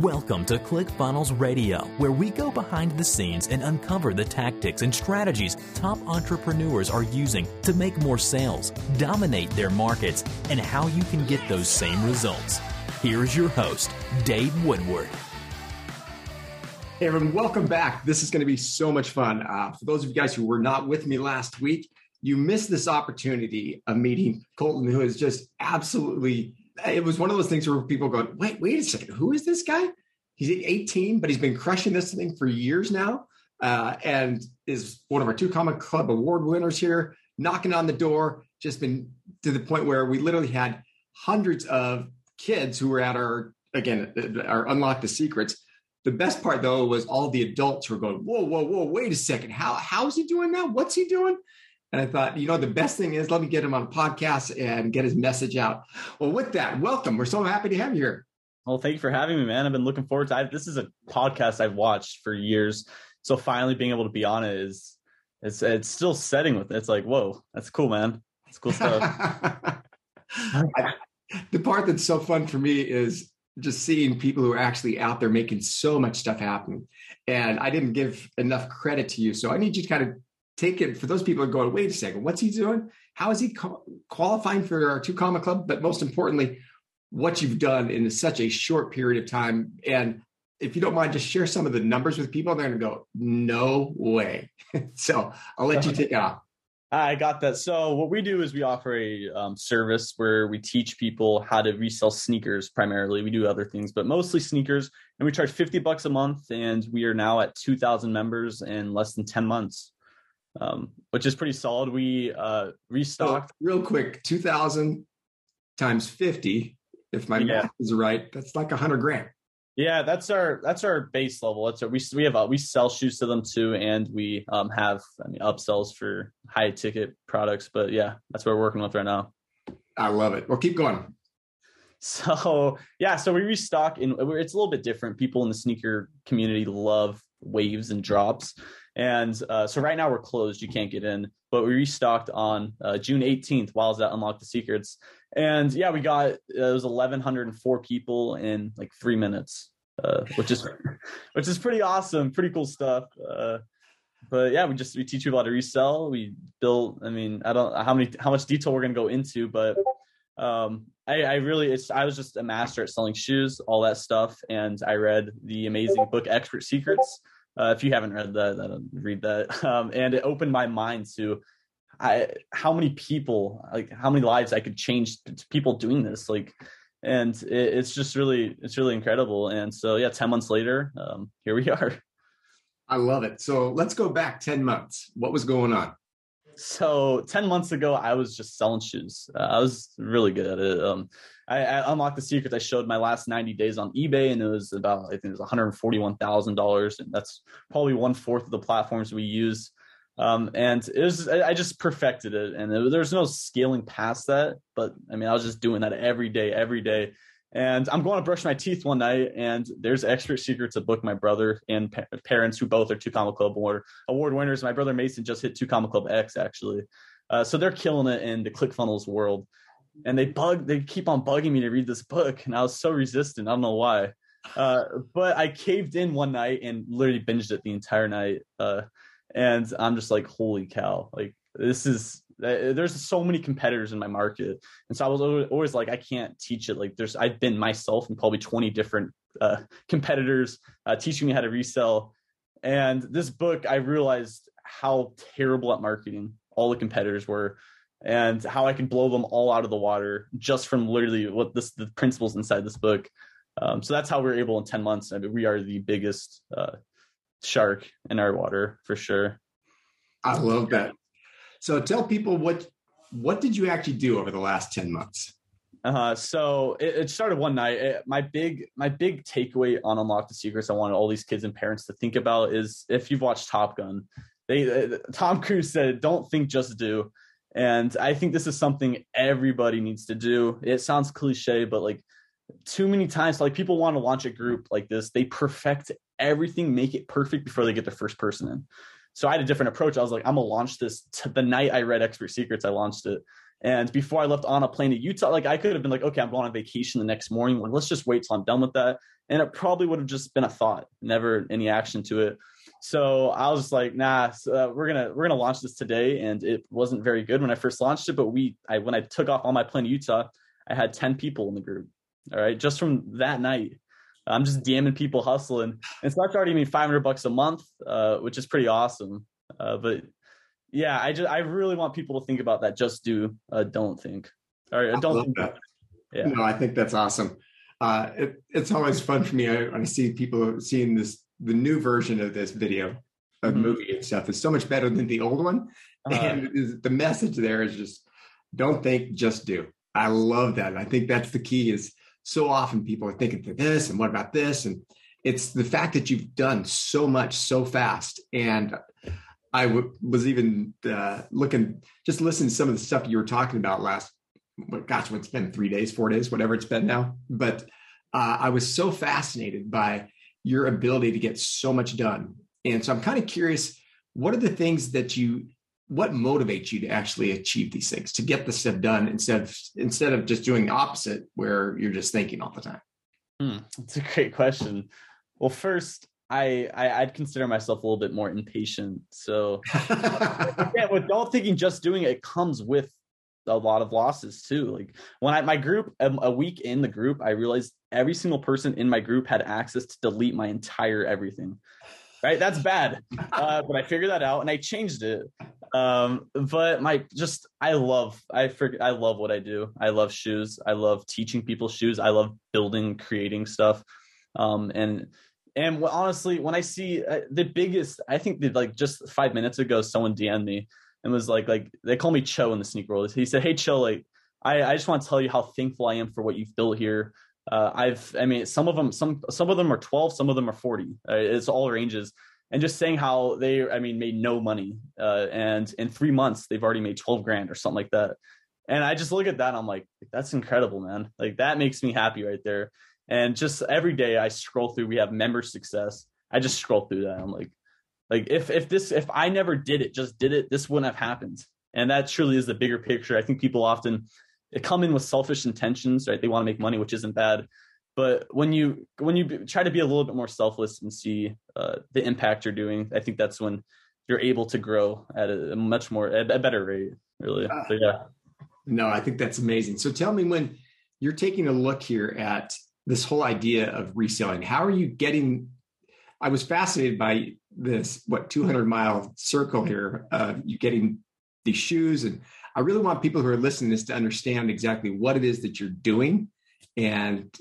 Welcome to ClickFunnels Radio, where we go behind the scenes and uncover the tactics and strategies top entrepreneurs are using to make more sales, dominate their markets, and how you can get those same results. Here's your host, Dave Woodward. Hey, everyone, welcome back. This is going to be so much fun. Uh, for those of you guys who were not with me last week, you missed this opportunity of meeting Colton, who is just absolutely it was one of those things where people go, wait, wait a second, who is this guy? He's 18, but he's been crushing this thing for years now, uh, and is one of our two comma Club award winners here, knocking on the door. Just been to the point where we literally had hundreds of kids who were at our again our unlock the secrets. The best part though was all the adults were going, whoa, whoa, whoa, wait a second, how how's he doing that? What's he doing? And I thought, you know, the best thing is let me get him on a podcast and get his message out. Well, with that, welcome. We're so happy to have you here. Well, thank you for having me, man. I've been looking forward to it. This is a podcast I've watched for years. So finally being able to be on it is it's it's still setting with it. It's like, whoa, that's cool, man. It's cool stuff. I, the part that's so fun for me is just seeing people who are actually out there making so much stuff happen. And I didn't give enough credit to you. So I need you to kind of take it for those people are going, wait a second, what's he doing? How is he qualifying for our two comma club? But most importantly, what you've done in such a short period of time. And if you don't mind, just share some of the numbers with people. They're going to go, no way. so I'll let you take it off. I got that. So what we do is we offer a um, service where we teach people how to resell sneakers primarily. We do other things, but mostly sneakers. And we charge 50 bucks a month. And we are now at 2,000 members in less than 10 months um, which is pretty solid. We uh, restocked. Real quick, 2000 times 50, if my yeah. math is right, that's like a hundred grand. Yeah, that's our that's our base level. That's our, we we have a, we sell shoes to them too, and we um, have I mean upsells for high ticket products. But yeah, that's what we're working with right now. I love it. Well, keep going. So yeah, so we restock, and it's a little bit different. People in the sneaker community love waves and drops. And uh, so right now we're closed. You can't get in, but we restocked on uh, June 18th while that unlocked the secrets. And yeah, we got uh, it was 1,104 people in like three minutes, uh, which is which is pretty awesome, pretty cool stuff. Uh, but yeah, we just we teach people how to resell. We build. I mean, I don't how many how much detail we're gonna go into, but um, I, I really it's I was just a master at selling shoes, all that stuff, and I read the amazing book Expert Secrets uh, if you haven't read that, read that. Um, and it opened my mind to I, how many people, like how many lives I could change to people doing this. Like, and it, it's just really, it's really incredible. And so, yeah, 10 months later, um, here we are. I love it. So let's go back 10 months. What was going on? So 10 months ago, I was just selling shoes. Uh, I was really good at it. Um, I, I, unlocked the secrets. I showed my last 90 days on eBay, and it was about I think it was 141 thousand dollars, and that's probably one fourth of the platforms we use. Um, and it was I just perfected it, and there's no scaling past that. But I mean, I was just doing that every day, every day. And I'm going to brush my teeth one night, and there's Expert Secrets, a book my brother and pa- parents, who both are Two Comma Club award award winners. My brother Mason just hit Two Comma Club X actually, uh, so they're killing it in the ClickFunnels world. And they bug they keep on bugging me to read this book and i was so resistant. I don't know why. Uh, but i caved in one night and literally binged it the entire night. Uh, and i'm just like holy cow. Like this is there's so many competitors in my market and so i was always like i can't teach it like there's i've been myself and probably 20 different uh, competitors uh, teaching me how to resell and this book i realized how terrible at marketing all the competitors were and how I could blow them all out of the water just from literally what this the principles inside this book. Um, so that's how we are able in 10 months. I mean, we are the biggest uh, shark in our water for sure. I love that. So tell people what what did you actually do over the last 10 months? Uh, so it, it started one night. It, my big my big takeaway on Unlock the Secrets I wanted all these kids and parents to think about is if you've watched Top Gun, they uh, Tom Cruise said, "Don't think, just do." And I think this is something everybody needs to do. It sounds cliche, but like too many times, like people want to launch a group like this, they perfect everything, make it perfect before they get their first person in. So I had a different approach. I was like, I'm gonna launch this the night I read Expert Secrets. I launched it, and before I left on a plane to Utah, like I could have been like, okay, I'm going on vacation the next morning. Like, let's just wait till I'm done with that. and it probably would have just been a thought, never any action to it. So I was just like, nah, uh, we're gonna we're gonna launch this today, and it wasn't very good when I first launched it. But we, I when I took off on my plane to Utah, I had ten people in the group. All right, just from that night, I'm just DMing people hustling, and so that's already me 500 bucks a month, uh, which is pretty awesome. Uh, but yeah, I just I really want people to think about that. Just do, uh, don't think, or don't think. That. Yeah. No, I think that's awesome. Uh, it, it's always fun for me when I see people seeing this the new version of this video of mm-hmm. movie and stuff is so much better than the old one. Uh, and the message there is just don't think, just do. I love that. I think that's the key is so often people are thinking for this and what about this? And it's the fact that you've done so much so fast. And I w- was even uh, looking, just listening to some of the stuff you were talking about last, gosh, what's been three days, four days, whatever it's been now. But uh, I was so fascinated by your ability to get so much done. And so I'm kind of curious, what are the things that you what motivates you to actually achieve these things, to get the stuff done instead of instead of just doing the opposite where you're just thinking all the time? Hmm, that's a great question. Well, first, I, I would consider myself a little bit more impatient. So yeah, with don't thinking just doing it, it comes with a lot of losses too. Like when I my group um, a week in the group, I realized every single person in my group had access to delete my entire everything. Right, that's bad, uh, but I figured that out and I changed it. Um, but my just I love I for, I love what I do. I love shoes. I love teaching people shoes. I love building, creating stuff. Um, and and honestly, when I see uh, the biggest, I think that like just five minutes ago, someone DM'd me and was like, like they call me Cho in the sneaker world. He said, "Hey Cho, like I, I just want to tell you how thankful I am for what you've built here. Uh, I've, I mean, some of them, some some of them are 12, some of them are 40. Uh, it's all ranges." And just saying how they, I mean, made no money, uh, and in three months they've already made 12 grand or something like that. And I just look at that and I'm like, that's incredible, man. Like that makes me happy right there. And just every day I scroll through, we have member success. I just scroll through that. I'm like, like if if this if I never did it, just did it, this wouldn't have happened. And that truly is the bigger picture. I think people often come in with selfish intentions, right? They want to make money, which isn't bad. But when you when you try to be a little bit more selfless and see uh, the impact you're doing, I think that's when you're able to grow at a, much more a, a better rate. Really, uh, so, yeah. No, I think that's amazing. So tell me when you're taking a look here at this whole idea of reselling, how are you getting I was fascinated by this what 200 mile circle here of you getting these shoes, and I really want people who are listening to this to understand exactly what it is that you're doing, and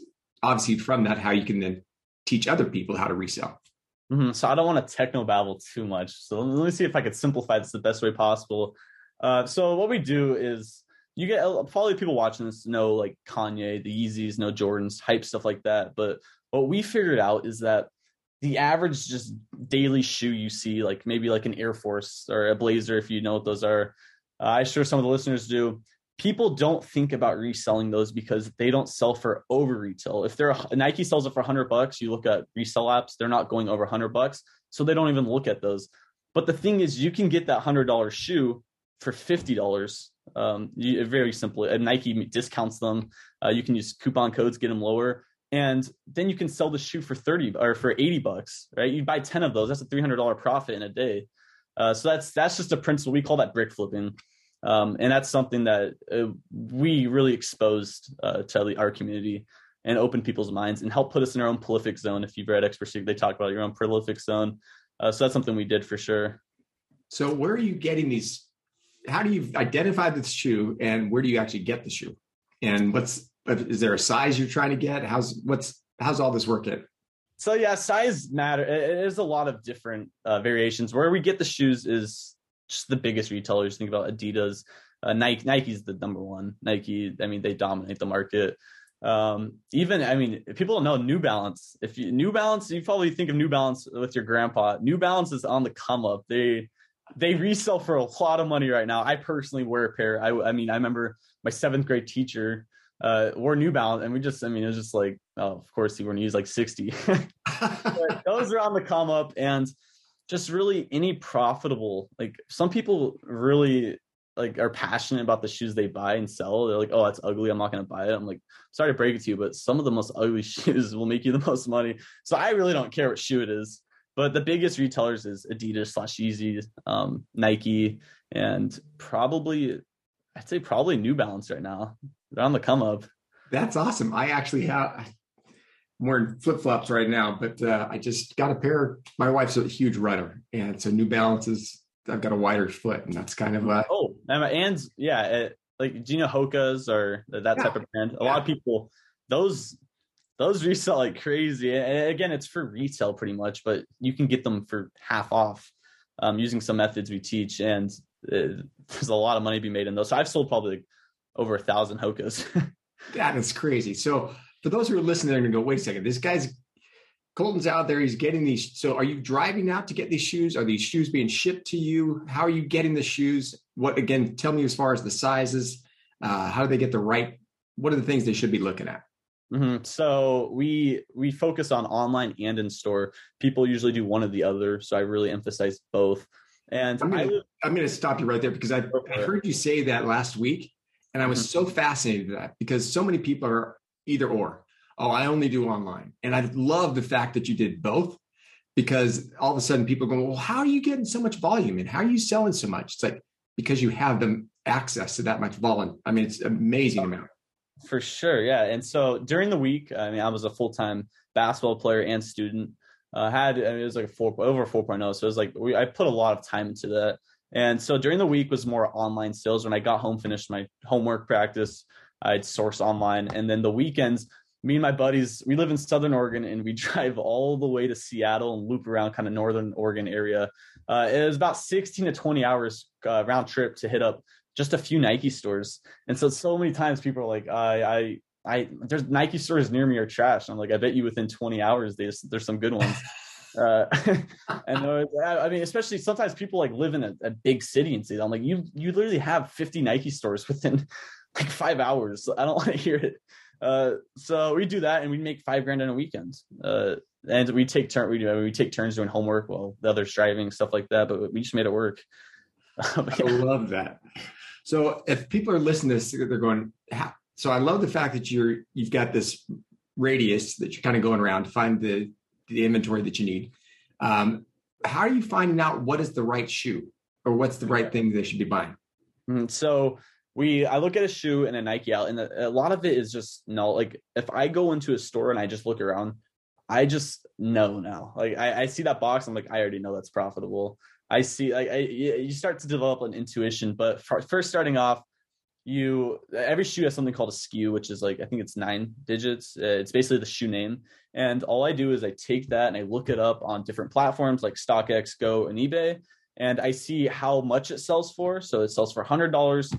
obviously from that how you can then teach other people how to resell. Mm-hmm. So I don't want to techno babble too much. So let me see if I could simplify this the best way possible. Uh, so what we do is you get probably people watching this know like Kanye, the Yeezys, no Jordans, hype stuff like that. But what we figured out is that the average just daily shoe you see, like maybe like an Air Force or a Blazer, if you know what those are. Uh, I'm sure some of the listeners do. People don't think about reselling those because they don't sell for over retail. If they're a, Nike sells it for 100 bucks, you look at resell apps, they're not going over 100 bucks, so they don't even look at those. But the thing is, you can get that hundred dollar shoe for fifty dollars. Um, very simple. And Nike discounts them. Uh, you can use coupon codes, get them lower and then you can sell the shoe for 30 or for 80 bucks right you buy 10 of those that's a $300 profit in a day uh, so that's that's just a principle we call that brick flipping um, and that's something that uh, we really exposed uh, to our community and open people's minds and help put us in our own prolific zone if you've read expert they talk about your own prolific zone uh, so that's something we did for sure so where are you getting these how do you identify the shoe and where do you actually get the shoe and what's is there a size you're trying to get? How's what's how's all this work working? So yeah, size matter. It is a lot of different uh, variations. Where we get the shoes is just the biggest retailers. Think about Adidas, uh, Nike. Nike's the number one. Nike. I mean, they dominate the market. Um, even I mean, people don't know New Balance. If you New Balance, you probably think of New Balance with your grandpa. New Balance is on the come up. They they resell for a lot of money right now. I personally wear a pair. I, I mean, I remember my seventh grade teacher uh, wore New Balance, and we just, I mean, it was just like, oh, of course, he were to use like 60. those are on the come up, and just really any profitable, like some people really like are passionate about the shoes they buy and sell. They're like, oh, that's ugly. I'm not going to buy it. I'm like, sorry to break it to you, but some of the most ugly shoes will make you the most money. So I really don't care what shoe it is. But the biggest retailers is Adidas slash Yeezy, um, Nike, and probably I'd say probably New Balance right now. They're on the come up. That's awesome. I actually have I'm wearing flip flops right now, but uh, I just got a pair. My wife's a huge runner, and so New Balances. I've got a wider foot, and that's kind of uh, oh, and yeah, it, like Gina Hoka's or that yeah. type of brand? A yeah. lot of people those those resell like crazy. And again, it's for retail pretty much, but you can get them for half off um, using some methods we teach, and uh, there's a lot of money to be made in those. So I've sold probably like over a thousand Hoka's. that is crazy. So for those who are listening, they're going to go, wait a second, this guy's Colton's out there. He's getting these. So are you driving out to get these shoes? Are these shoes being shipped to you? How are you getting the shoes? What, again, tell me as far as the sizes, uh, how do they get the right, what are the things they should be looking at? Mm-hmm. So we we focus on online and in store. People usually do one or the other, so I really emphasize both. And I'm gonna, I, am going to stop you right there because I, I, heard you say that last week, and I was mm-hmm. so fascinated with that because so many people are either or. Oh, I only do online, and I love the fact that you did both because all of a sudden people go, well, how are you getting so much volume and how are you selling so much? It's like because you have the access to that much volume. I mean, it's amazing amount. For sure, yeah. And so during the week, I mean, I was a full time basketball player and student. Uh, had I mean, it was like a four over 4.0, so it was like we, I put a lot of time into that. And so during the week was more online sales. When I got home, finished my homework practice, I'd source online, and then the weekends, me and my buddies, we live in Southern Oregon, and we drive all the way to Seattle and loop around kind of Northern Oregon area. Uh, it was about 16 to 20 hours uh, round trip to hit up just a few Nike stores. And so so many times people are like, I, I, I, there's Nike stores near me are trash. I'm like, I bet you within 20 hours there's there's some good ones. uh, and was, I mean, especially sometimes people like live in a, a, big city and see. I'm like, you you literally have 50 Nike stores within like five hours. So I don't want to hear it. Uh, so we do that and we make five grand on a weekend. Uh, and we take turn we, do, we take turns doing homework while the other's driving stuff like that. But we just made it work. I love that. So if people are listening to this, they're going, so I love the fact that you're, you've got this radius that you're kind of going around to find the, the inventory that you need. Um, how are you finding out what is the right shoe or what's the right thing they should be buying? Mm, so we, I look at a shoe and a Nike out and a, a lot of it is just no, like if I go into a store and I just look around, I just know now. Like I, I see that box, I'm like, I already know that's profitable. I see like I, you start to develop an intuition, but for, first starting off, you every shoe has something called a SKU, which is like I think it's nine digits. Uh, it's basically the shoe name, and all I do is I take that and I look it up on different platforms like StockX, GOAT, and eBay, and I see how much it sells for. So it sells for hundred dollars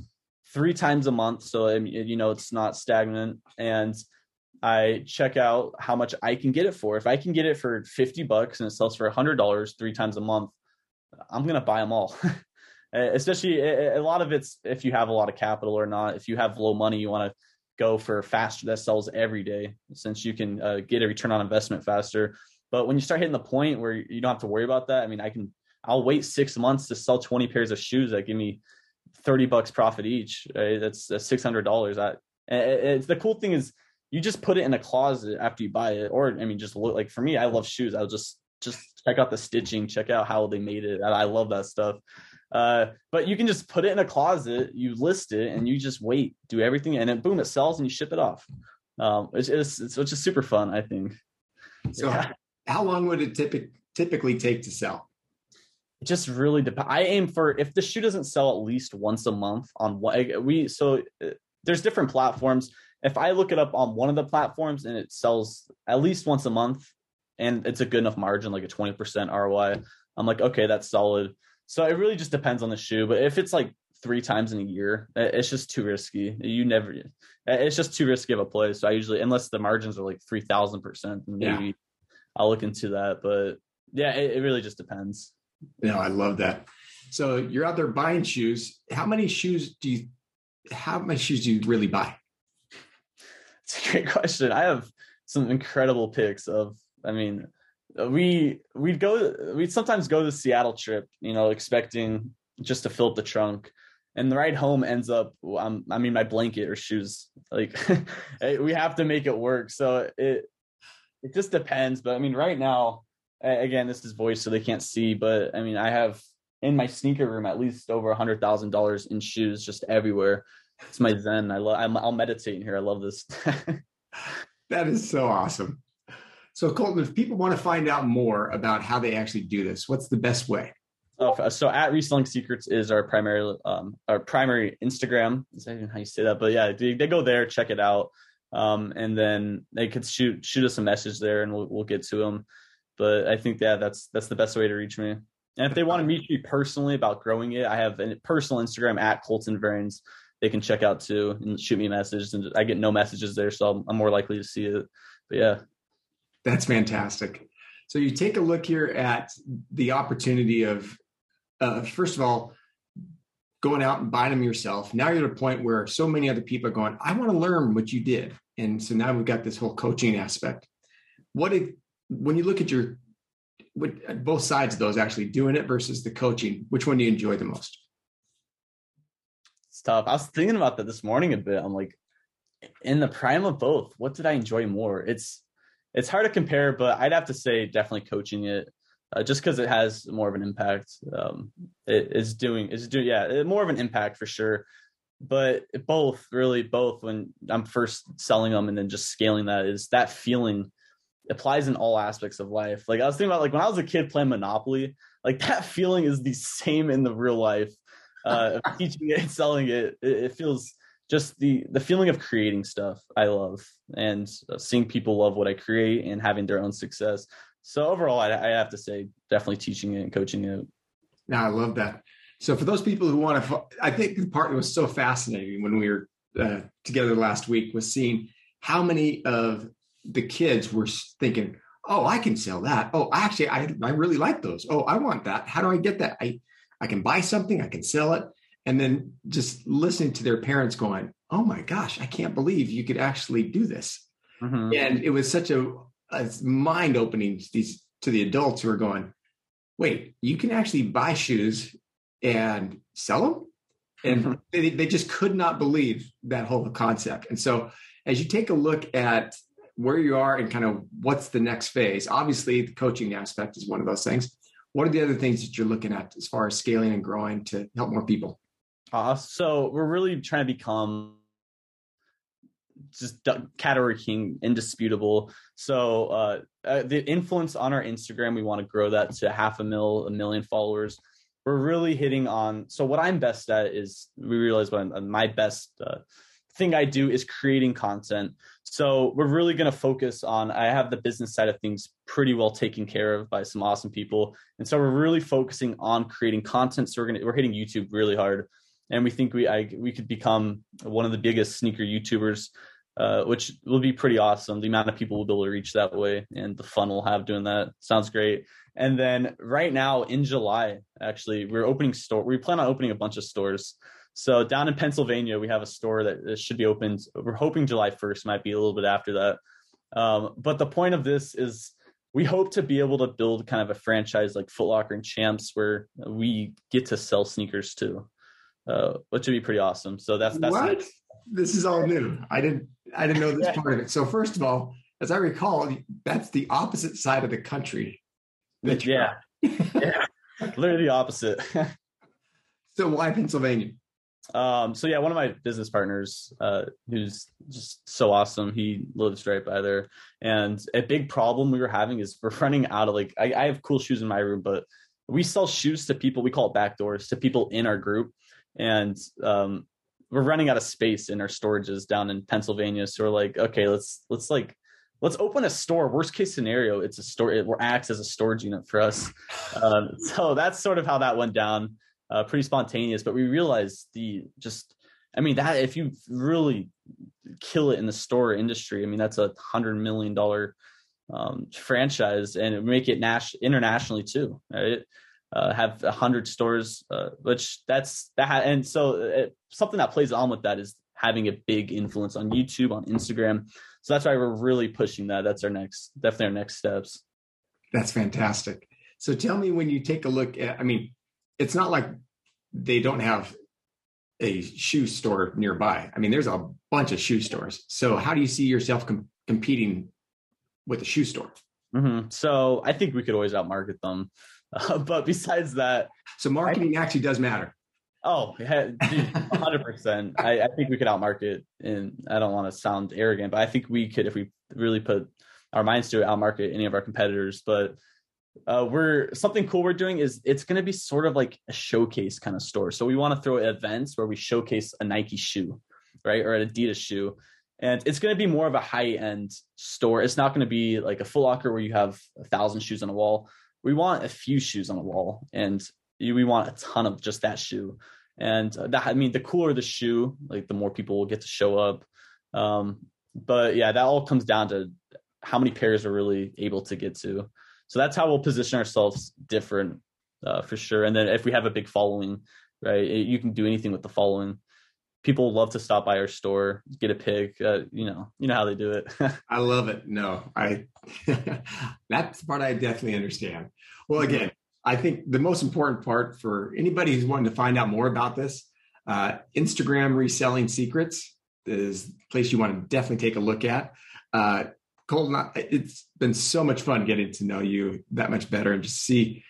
three times a month, so you know it's not stagnant, and I check out how much I can get it for. If I can get it for 50 bucks and it sells for $100 three times a month, I'm going to buy them all. Eh, especially eh, eh, a lot of it's if you have a lot of capital or not. If you have low money, you want to go for faster that sells every day since you can uh, get a return on investment faster. But when you start hitting the point where you don't have to worry about that, I mean, I can, I'll wait six months to sell 20 pairs of shoes that give me 30 bucks profit each. Right? That's, that's $600. I, it's the cool thing is you just put it in a closet after you buy it. Or, I mean, just look like for me, I love shoes. I'll just just check out the stitching, check out how they made it. I love that stuff. Uh, but you can just put it in a closet, you list it, and you just wait, do everything, and then boom, it sells, and you ship it off. Um, it's it's it's, it's just super fun, I think. So, yeah. how long would it typic, typically take to sell? It just really depends. I aim for if the shoe doesn't sell at least once a month on what we so uh, there's different platforms. If I look it up on one of the platforms and it sells at least once a month, and it's a good enough margin, like a 20% ROI, I'm like, okay, that's solid. So it really just depends on the shoe. But if it's like three times in a year, it's just too risky. You never, it's just too risky of a play. So I usually, unless the margins are like 3000%, maybe yeah. I'll look into that. But yeah, it, it really just depends. No, I love that. So you're out there buying shoes. How many shoes do you, how many shoes do you really buy? It's a great question. I have some incredible picks of I mean, we we'd go we'd sometimes go to the Seattle trip, you know, expecting just to fill up the trunk. and the ride home ends up um, i mean my blanket or shoes like we have to make it work so it it just depends but i mean right now again this is voice so they can't see but i mean i have in my sneaker room at least over a hundred thousand dollars in shoes just everywhere it's my zen i love i will meditate in here i love this that is so awesome so colton if people want to find out more about how they actually do this what's the best way uh, so at reselling secrets is our primary um, our primary Instagram. Is that even how you say that? But yeah, they, they go there, check it out, um, and then they could shoot shoot us a message there, and we'll we'll get to them. But I think yeah, that's that's the best way to reach me. And if they want to meet me personally about growing it, I have a personal Instagram at Colton Vrains. They can check out too and shoot me messages, and I get no messages there, so I'm more likely to see it. But yeah, that's fantastic. So you take a look here at the opportunity of uh, first of all, going out and buying them yourself. Now you're at a point where so many other people are going, I want to learn what you did. And so now we've got this whole coaching aspect. What when you look at your, what, both sides of those actually doing it versus the coaching, which one do you enjoy the most? It's tough. I was thinking about that this morning a bit. I'm like, in the prime of both, what did I enjoy more? It's, it's hard to compare, but I'd have to say definitely coaching it uh, just because it has more of an impact. Um, it is doing is doing yeah more of an impact for sure. But both really both when I'm first selling them and then just scaling that is that feeling applies in all aspects of life. Like I was thinking about like when I was a kid playing Monopoly, like that feeling is the same in the real life. Uh, teaching it and selling it, it, it feels just the the feeling of creating stuff I love and uh, seeing people love what I create and having their own success. So overall, I, I have to say definitely teaching it and coaching it. Now I love that. So for those people who want to, I think the part that was so fascinating when we were uh, together last week was seeing how many of the kids were thinking, "Oh, I can sell that. Oh, actually, I I really like those. Oh, I want that. How do I get that? I I can buy something. I can sell it." And then just listening to their parents going, "Oh my gosh, I can't believe you could actually do this." Mm-hmm. And it was such a it's mind opening these to the adults who are going, wait, you can actually buy shoes and sell them? And mm-hmm. they, they just could not believe that whole concept. And so as you take a look at where you are and kind of what's the next phase, obviously the coaching aspect is one of those things. What are the other things that you're looking at as far as scaling and growing to help more people? Uh, so we're really trying to become just category king, indisputable. So uh, uh, the influence on our Instagram, we want to grow that to half a mil, a million followers. We're really hitting on. So what I'm best at is we realize what I'm, my best uh, thing I do is creating content. So we're really going to focus on. I have the business side of things pretty well taken care of by some awesome people, and so we're really focusing on creating content. So we're gonna we're hitting YouTube really hard and we think we I, we could become one of the biggest sneaker YouTubers uh, which will be pretty awesome. The amount of people we'll be able to reach that way and the fun we'll have doing that sounds great. And then right now in July, actually, we're opening store. We plan on opening a bunch of stores. So down in Pennsylvania, we have a store that should be opened. We're hoping July 1st, might be a little bit after that. Um, but the point of this is we hope to be able to build kind of a franchise like Foot Locker and Champs where we get to sell sneakers too, uh, which would be pretty awesome. So that's that's what? this is all new. I didn't I didn't know this part of it. So first of all, as I recall, that's the opposite side of the country. yeah. yeah. Literally the opposite. so why Pennsylvania? Um, so yeah, one of my business partners, uh, who's just so awesome, he lives right by there. And a big problem we were having is we're running out of like I, I have cool shoes in my room, but we sell shoes to people, we call it backdoors to people in our group. And um, we're running out of space in our storages down in Pennsylvania. So we're like, okay, let's let's like let's open a store. Worst case scenario, it's a store. It acts as a storage unit for us. Um, so that's sort of how that went down. Uh, pretty spontaneous, but we realized the just. I mean that if you really kill it in the store industry, I mean that's a hundred million dollar um, franchise, and make it nas- internationally too. Right? uh, have a hundred stores, uh, which that's that. Ha- and so it, uh, something that plays on with that is having a big influence on YouTube, on Instagram. So that's why we're really pushing that. That's our next, definitely our next steps. That's fantastic. So tell me when you take a look at, I mean, it's not like they don't have a shoe store nearby. I mean, there's a bunch of shoe stores. So how do you see yourself com- competing with a shoe store? Mm-hmm. So I think we could always outmarket them. Uh, but besides that, so marketing I, actually does matter. Oh, hundred percent. I, I think we could outmarket, and I don't want to sound arrogant, but I think we could if we really put our minds to it, outmarket any of our competitors. But uh, we're something cool we're doing is it's going to be sort of like a showcase kind of store. So we want to throw events where we showcase a Nike shoe, right, or an Adidas shoe, and it's going to be more of a high end store. It's not going to be like a Foot Locker where you have a thousand shoes on a wall. We want a few shoes on a wall, and we want a ton of just that shoe. And that I mean, the cooler the shoe, like the more people will get to show up. Um, but yeah, that all comes down to how many pairs we're really able to get to. So that's how we'll position ourselves different uh, for sure. And then if we have a big following, right, it, you can do anything with the following. People love to stop by our store, get a pick. Uh, you know, you know how they do it. I love it. No, I that's the part I definitely understand. Well, again, I think the most important part for anybody who's wanting to find out more about this, uh, Instagram reselling secrets is the place you want to definitely take a look at. Uh, Colton, it's been so much fun getting to know you that much better and just see.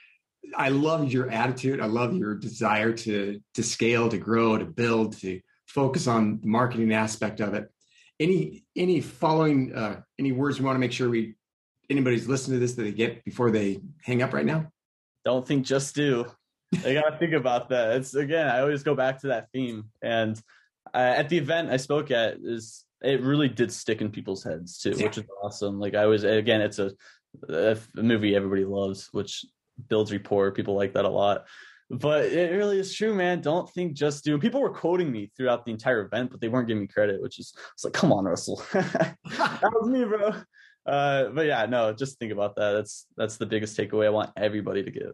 I love your attitude. I love your desire to to scale, to grow, to build, to focus on the marketing aspect of it. Any any following uh, any words we want to make sure we anybody's listening to this that they get before they hang up right now? Don't think, just do. I gotta think about that. It's again, I always go back to that theme. And uh, at the event I spoke at is it really did stick in people's heads too, yeah. which is awesome. Like I was again, it's a, a movie everybody loves, which builds rapport. People like that a lot. But it really is true, man. Don't think just do. People were quoting me throughout the entire event, but they weren't giving me credit, which is it's like, come on, Russell, that was me, bro. Uh, but yeah, no, just think about that. That's that's the biggest takeaway I want everybody to get.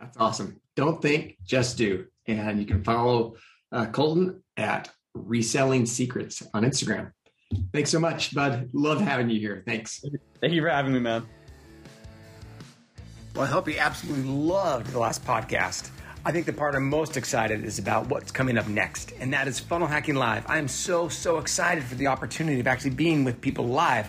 That's awesome. Don't think, just do. And you can follow uh, Colton at reselling secrets on Instagram. Thanks so much, bud. Love having you here. Thanks. Thank you for having me, man. Well, I hope you absolutely loved the last podcast. I think the part I'm most excited is about what's coming up next, and that is Funnel Hacking Live. I am so, so excited for the opportunity of actually being with people live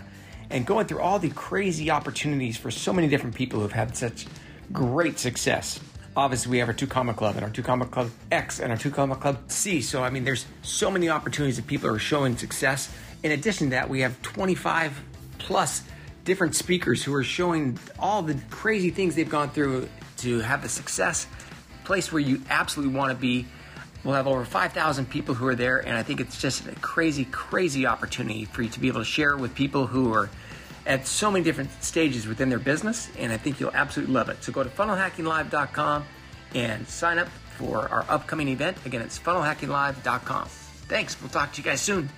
and going through all the crazy opportunities for so many different people who've had such great success obviously we have our two comma club and our two comma club X and our two comma club C. So I mean, there's so many opportunities that people are showing success. In addition to that, we have 25 plus different speakers who are showing all the crazy things they've gone through to have the success place where you absolutely want to be. We'll have over 5,000 people who are there, and I think it's just a crazy, crazy opportunity for you to be able to share with people who are at so many different stages within their business, and I think you'll absolutely love it. So go to funnelhackinglive.com and sign up for our upcoming event. Again, it's funnelhackinglive.com. Thanks. We'll talk to you guys soon.